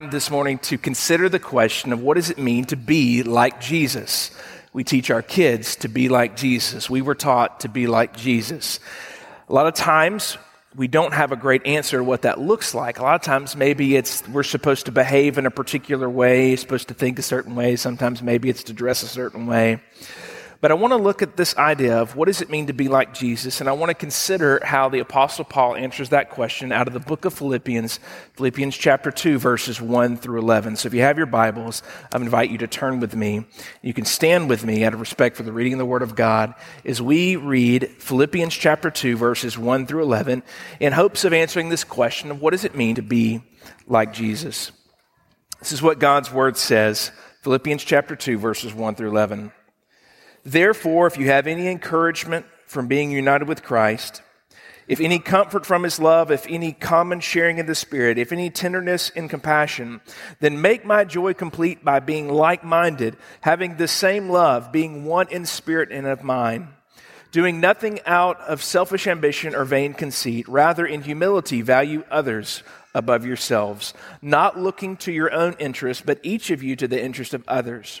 this morning to consider the question of what does it mean to be like Jesus? We teach our kids to be like Jesus. We were taught to be like Jesus. A lot of times we don't have a great answer what that looks like. A lot of times maybe it's we're supposed to behave in a particular way, supposed to think a certain way, sometimes maybe it's to dress a certain way. But I want to look at this idea of what does it mean to be like Jesus, and I want to consider how the Apostle Paul answers that question out of the book of Philippians, Philippians chapter 2, verses 1 through 11. So if you have your Bibles, I invite you to turn with me. You can stand with me out of respect for the reading of the Word of God as we read Philippians chapter 2, verses 1 through 11, in hopes of answering this question of what does it mean to be like Jesus. This is what God's Word says, Philippians chapter 2, verses 1 through 11. Therefore, if you have any encouragement from being united with Christ, if any comfort from his love, if any common sharing in the Spirit, if any tenderness and compassion, then make my joy complete by being like minded, having the same love, being one in spirit and of mind, doing nothing out of selfish ambition or vain conceit, rather in humility value others above yourselves, not looking to your own interest, but each of you to the interest of others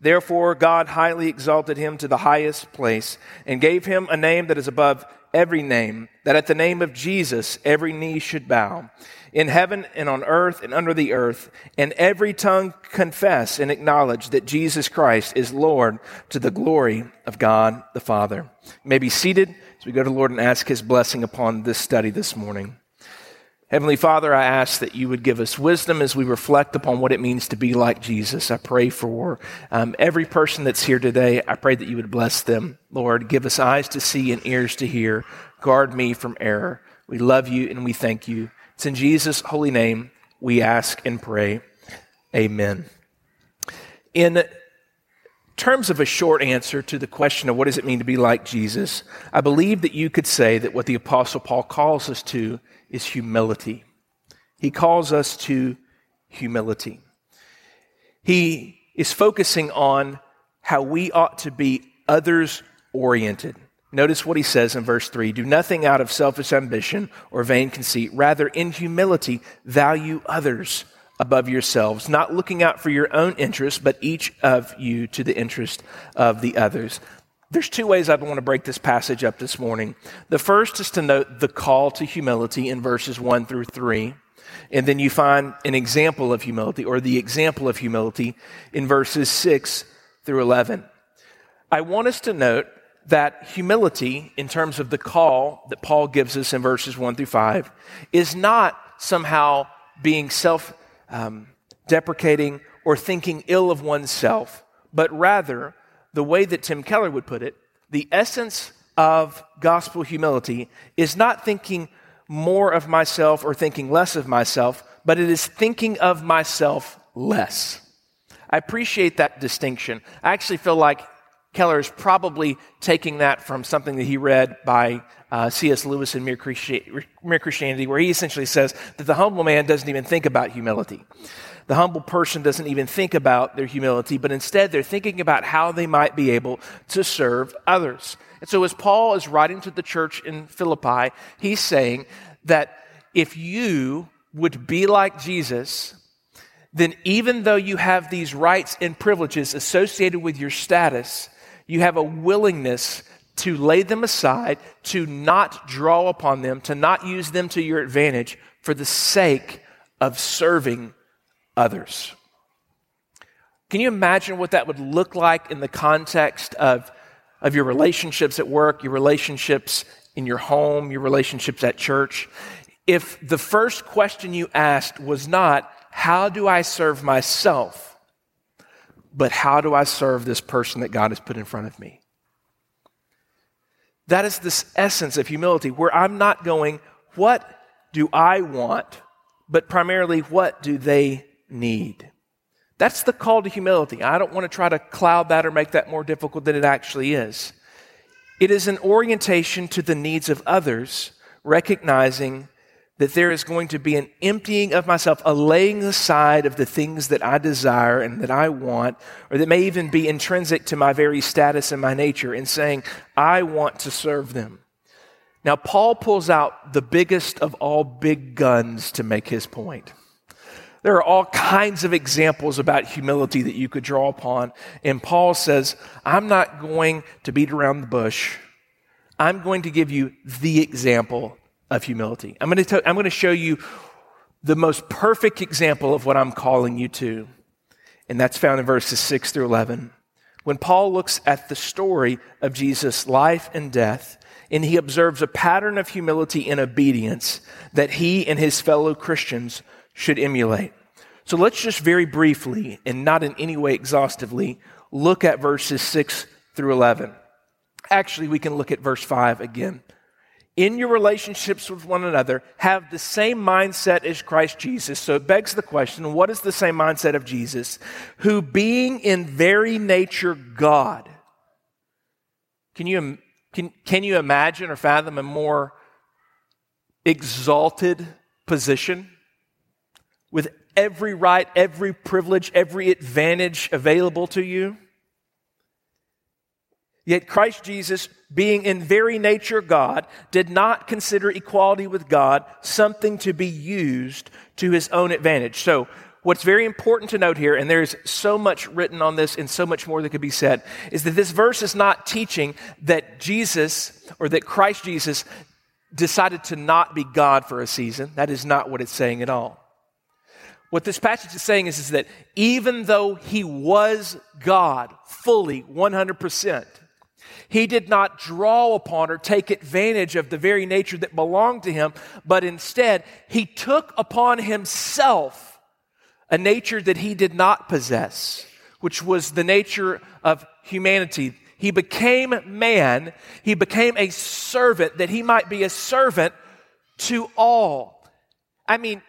Therefore, God highly exalted him to the highest place and gave him a name that is above every name, that at the name of Jesus every knee should bow, in heaven and on earth and under the earth, and every tongue confess and acknowledge that Jesus Christ is Lord to the glory of God the Father. You may be seated as we go to the Lord and ask his blessing upon this study this morning. Heavenly Father, I ask that you would give us wisdom as we reflect upon what it means to be like Jesus. I pray for um, every person that's here today. I pray that you would bless them. Lord, give us eyes to see and ears to hear. Guard me from error. We love you and we thank you. It's in Jesus' holy name we ask and pray. Amen. In terms of a short answer to the question of what does it mean to be like Jesus, I believe that you could say that what the Apostle Paul calls us to is humility. He calls us to humility. He is focusing on how we ought to be others oriented. Notice what he says in verse 3 Do nothing out of selfish ambition or vain conceit. Rather, in humility, value others above yourselves, not looking out for your own interest, but each of you to the interest of the others. There's two ways I want to break this passage up this morning. The first is to note the call to humility in verses 1 through 3. And then you find an example of humility or the example of humility in verses 6 through 11. I want us to note that humility, in terms of the call that Paul gives us in verses 1 through 5, is not somehow being self um, deprecating or thinking ill of oneself, but rather the way that Tim Keller would put it, the essence of gospel humility is not thinking more of myself or thinking less of myself, but it is thinking of myself less. I appreciate that distinction. I actually feel like Keller is probably taking that from something that he read by uh, C.S. Lewis in Mere, Mere Christianity, where he essentially says that the humble man doesn't even think about humility. The humble person doesn't even think about their humility, but instead they're thinking about how they might be able to serve others. And so, as Paul is writing to the church in Philippi, he's saying that if you would be like Jesus, then even though you have these rights and privileges associated with your status, you have a willingness to lay them aside, to not draw upon them, to not use them to your advantage for the sake of serving others. Can you imagine what that would look like in the context of, of your relationships at work, your relationships in your home, your relationships at church? If the first question you asked was not, How do I serve myself? but how do I serve this person that God has put in front of me? That is this essence of humility, where I'm not going, What do I want? but primarily, What do they need. That's the call to humility. I don't want to try to cloud that or make that more difficult than it actually is. It is an orientation to the needs of others, recognizing that there is going to be an emptying of myself, a laying aside of the things that I desire and that I want, or that may even be intrinsic to my very status and my nature, and saying, I want to serve them. Now, Paul pulls out the biggest of all big guns to make his point. There are all kinds of examples about humility that you could draw upon. And Paul says, I'm not going to beat around the bush. I'm going to give you the example of humility. I'm going, to I'm going to show you the most perfect example of what I'm calling you to, and that's found in verses 6 through 11. When Paul looks at the story of Jesus' life and death, and he observes a pattern of humility and obedience that he and his fellow Christians should emulate. So let's just very briefly, and not in any way exhaustively, look at verses 6 through 11. Actually, we can look at verse 5 again in your relationships with one another, have the same mindset as Christ Jesus. So it begs the question what is the same mindset of Jesus, who being in very nature God? Can you, can, can you imagine or fathom a more exalted position with every right, every privilege, every advantage available to you? Yet Christ Jesus, being in very nature God, did not consider equality with God something to be used to his own advantage. So, what's very important to note here, and there's so much written on this and so much more that could be said, is that this verse is not teaching that Jesus or that Christ Jesus decided to not be God for a season. That is not what it's saying at all. What this passage is saying is, is that even though he was God fully, 100%, he did not draw upon or take advantage of the very nature that belonged to him, but instead, he took upon himself a nature that he did not possess, which was the nature of humanity. He became man, he became a servant that he might be a servant to all. I mean,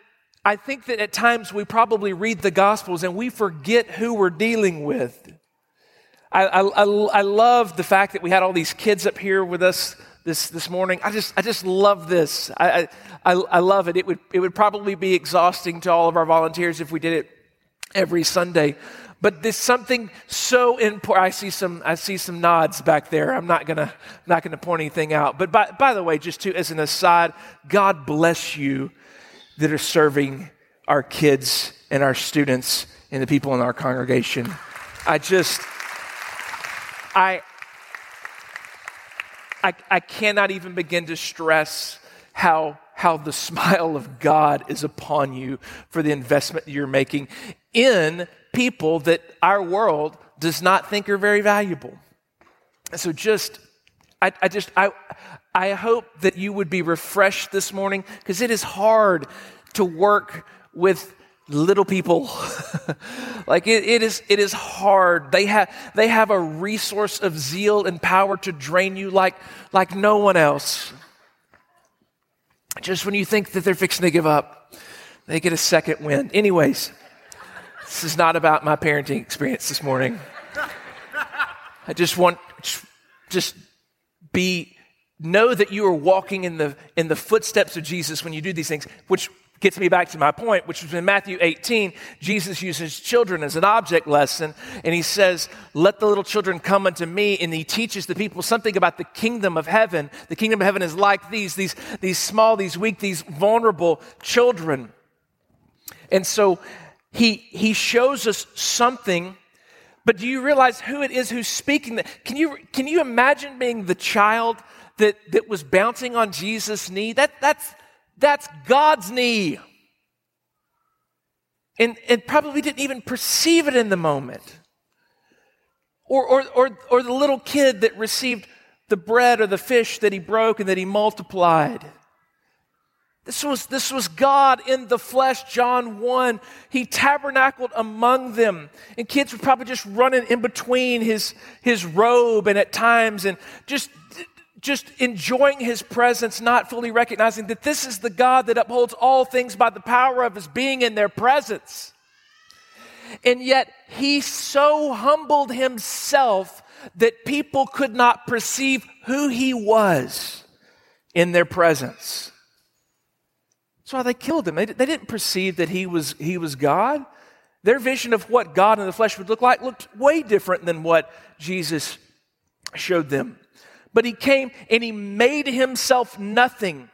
I think that at times we probably read the Gospels and we forget who we're dealing with. I, I, I love the fact that we had all these kids up here with us this, this morning. I just, I just love this. I, I, I love it. It would, it would probably be exhausting to all of our volunteers if we did it every Sunday. But there's something so important. I see some, I see some nods back there. I'm not gonna, not gonna point anything out. But by, by the way, just to, as an aside, God bless you that are serving our kids and our students and the people in our congregation. I just, I, I, I cannot even begin to stress how, how the smile of God is upon you for the investment you're making in people that our world does not think are very valuable. So just, I, I just, I, I hope that you would be refreshed this morning because it is hard to work with little people. Like it, it is it is hard. They have they have a resource of zeal and power to drain you like like no one else. Just when you think that they're fixing to give up they get a second wind. Anyways this is not about my parenting experience this morning. I just want just be know that you are walking in the in the footsteps of jesus when you do these things which gets me back to my point, which was in Matthew 18, Jesus uses children as an object lesson, and he says, Let the little children come unto me, and he teaches the people something about the kingdom of heaven. The kingdom of heaven is like these, these, these small, these weak, these vulnerable children. And so he, he shows us something, but do you realize who it is who's speaking? That? Can, you, can you imagine being the child that, that was bouncing on Jesus' knee? That, that's, that's God's knee. And, and probably didn't even perceive it in the moment. Or, or, or, or the little kid that received the bread or the fish that he broke and that he multiplied. This was, this was God in the flesh, John 1. He tabernacled among them. And kids were probably just running in between his, his robe and at times and just just enjoying his presence, not fully recognizing that this is the God that upholds all things by the power of his being in their presence. And yet he so humbled himself that people could not perceive who he was in their presence. That's why they killed him. They, didn't perceive that he was, he was God. Their vision of what God in the flesh would look like looked way different than what Jesus showed them. But he came and he made himself nothing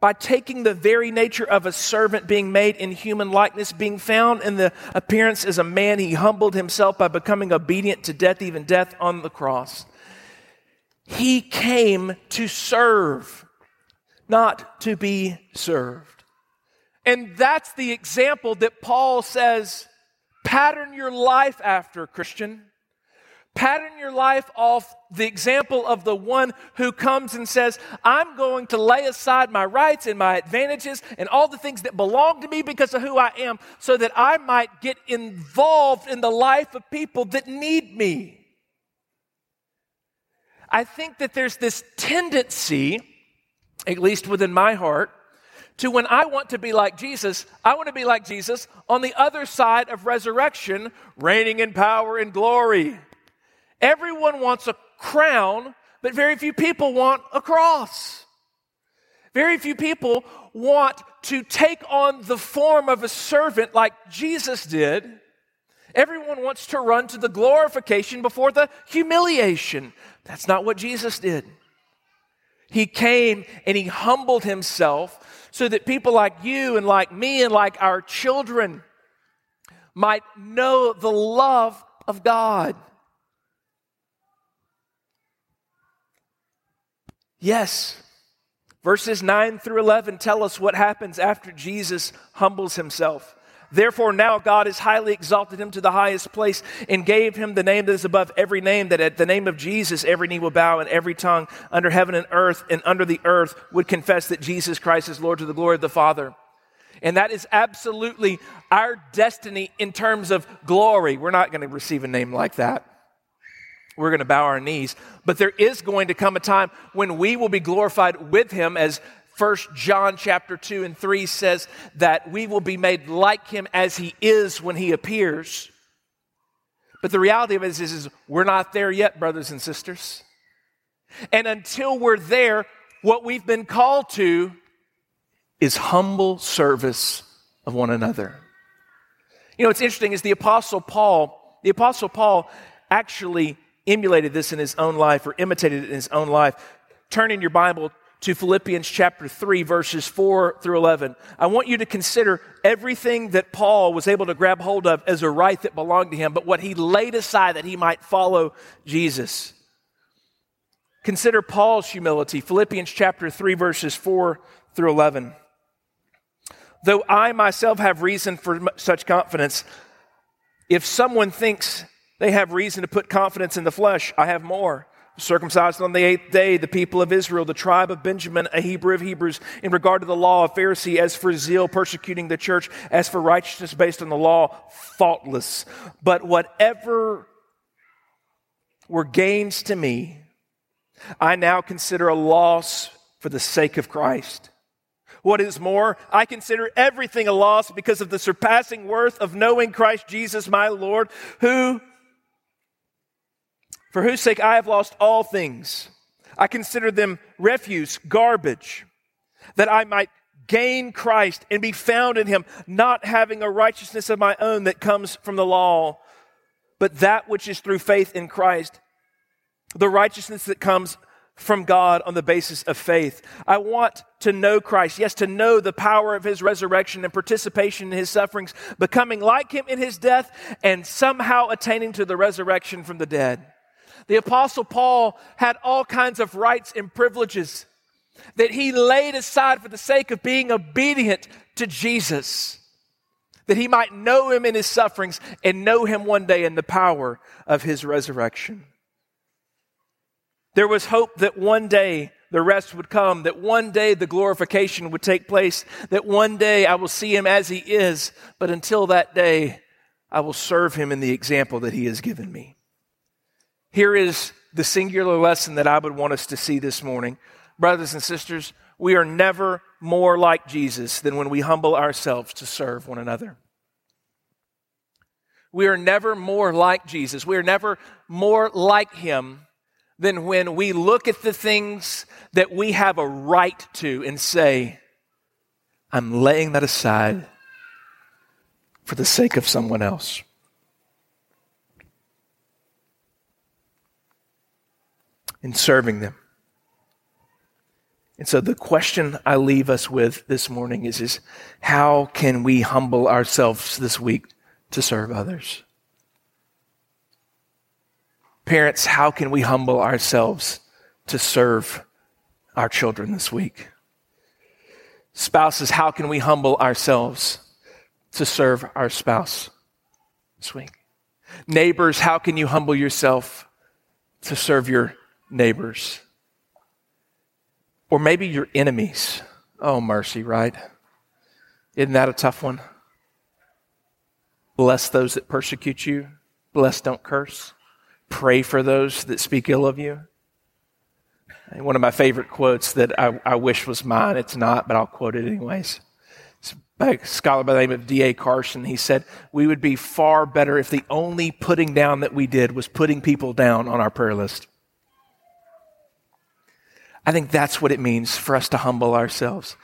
by taking the very nature of a servant, being made in human likeness, being found in the appearance as a man. He humbled himself by becoming obedient to death, even death on the cross. He came to serve, not to be served. And that's the example that Paul says pattern your life after, Christian. Pattern your life off the example of the one who comes and says, I'm going to lay aside my rights and my advantages and all the things that belong to me because of who I am so that I might get involved in the life of people that need me. I think that there's this tendency, at least within my heart, to when I want to be like Jesus, I want to be like Jesus on the other side of resurrection, reigning in power and glory. Everyone wants a crown, but very few people want a cross. Very few people want to take on the form of a servant like Jesus did. Everyone wants to run to the glorification before the humiliation. That's not what Jesus did. He came and he humbled himself so that people like you and like me and like our children might know the love of God. Yes. Verses 9 through 11 tell us what happens after Jesus humbles himself. Therefore, now God has highly exalted him to the highest place and gave him the name that is above every name, that at the name of Jesus every knee will bow and every tongue under heaven and earth and under the earth would confess that Jesus Christ is Lord to the glory of the Father. And that is absolutely our destiny in terms of glory. We're not going to receive a name like that we're going to bow our knees. But there is going to come a time when we will be glorified with him as First John chapter 2 and 3 says that we will be made like him as he is when he appears. But the reality of it is, is, we're not there yet, brothers and sisters. And until we're there, what we've been called to is humble service of one another. You know, what's interesting is the Apostle Paul, the Apostle Paul actually emulated this in his own life or imitated it in his own life. Turn in your Bible to Philippians chapter 3, verses 4 through 11. I want you to consider everything that Paul was able to grab hold of as a right that belonged to him, but what he laid aside that he might follow Jesus. Consider Paul's humility. Philippians chapter 3, verses 4 through 11. Though I myself have reason for such confidence, if someone thinks they have reason to put confidence in the flesh. I have more. Circumcised on the eighth day, the people of Israel, the tribe of Benjamin, a Hebrew of Hebrews, in regard to the law, a Pharisee, as for zeal, persecuting the church, as for righteousness based on the law, faultless. But whatever were gains to me, I now consider a loss for the sake of Christ. What is more, I consider everything a loss because of the surpassing worth of knowing Christ Jesus my Lord, who for whose sake I have lost all things. I consider them refuse, garbage, that I might gain Christ and be found in him, not having a righteousness of my own that comes from the law, but that which is through faith in Christ, the righteousness that comes from God on the basis of faith. I want to know Christ, yes, to know the power of his resurrection and participation in his sufferings, becoming like him in his death, and somehow attaining to the resurrection from the dead. The Apostle Paul had all kinds of rights and privileges that he laid aside for the sake of being obedient to Jesus, that he might know him in his sufferings and know him one day in the power of his resurrection. There was hope that one day the rest would come, that one day the glorification would take place, that one day I will see him as he is, but until that day, I will serve him in the example that he has given me. Here is the singular lesson that I would want us to see this morning. Brothers and sisters, we are never more like Jesus than when we humble ourselves to serve one another. We are never more like Jesus. We are never more like him than when we look at the things that we have a right to and say, I'm laying that aside for the sake of someone else. In serving them. And so the question I leave us with this morning is, is how can we humble ourselves this week to serve others. Parents, how can we humble ourselves to serve our children this week? Spouses, how can we humble ourselves to serve our spouse this week? Neighbors, how can you humble yourself to serve your neighbors? Or maybe your enemies. Oh, mercy, right? Isn't that a tough one? Bless those that persecute you. Bless, don't curse. Pray for those that speak ill of you. And one of my favorite quotes that I, I wish was mine, it's not, but I'll quote it anyways. It's by a scholar by the name of D.A. Carson. He said, We would be far better if the only putting down that we did was putting people down on our prayer list. I think that's what it means for us to humble ourselves.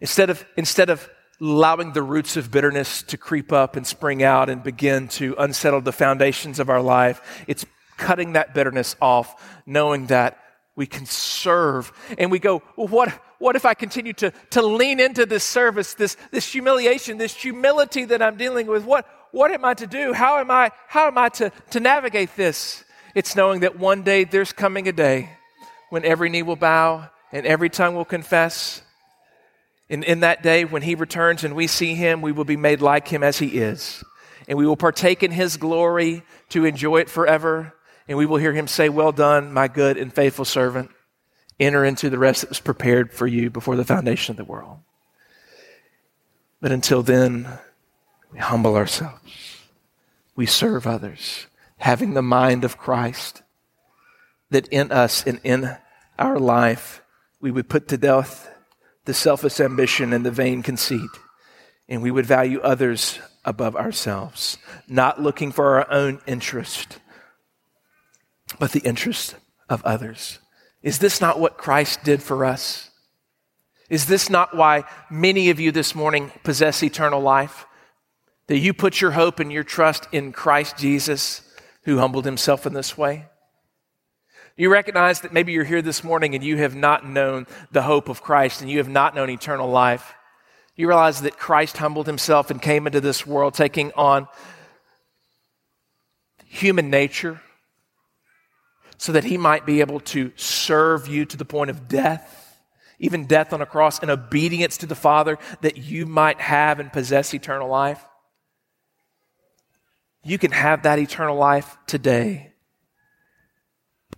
Instead of, instead of allowing the roots of bitterness to creep up and spring out and begin to unsettle the foundations of our life. It's cutting that bitterness off, knowing that we can serve. And we go, well, what, what if I continue to, to lean into this service, this, this humiliation, this humility that I'm dealing with? What, what am I to do? How am I, how am I to, to navigate this? It's knowing that one day there's coming a day when every knee will bow and every tongue will confess in, in that day, when he returns and we see him, we will be made like him as he is. And we will partake in his glory to enjoy it forever. And we will hear him say, Well done, my good and faithful servant. Enter into the rest that was prepared for you before the foundation of the world. But until then, we humble ourselves. We serve others, having the mind of Christ, that in us and in our life we would put to death the selfish ambition and the vain conceit, and we would value others above ourselves, not looking for our own interest, but the interest of others. Is this not what Christ did for us? Is this not why many of you this morning possess eternal life? That you put your hope and your trust in Christ Jesus, who humbled himself in this way? You recognize that maybe you're here this morning and you have not known the hope of Christ and you have not known eternal life. You realize that Christ humbled himself and came into this world taking on human nature so that he might be able to serve you to the point of death, even death on a cross, and obedience to the Father that you might have and possess eternal life. You can have that eternal life today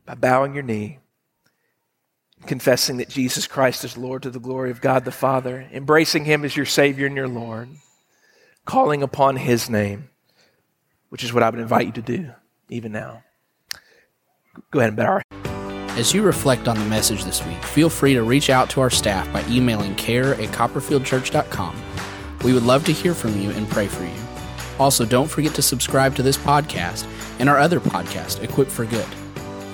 by bowing your knee, confessing that Jesus Christ is Lord to the glory of God the Father, embracing Him as your Savior and your Lord, calling upon His name, which is what I would invite you to do even now. Go ahead and bow. As you reflect on the message this week, feel free to reach out to our staff by emailing care at copperfieldchurch.com. We would love to hear from you and pray for you. Also, don't forget to subscribe to this podcast and our other podcast, Equip for Good.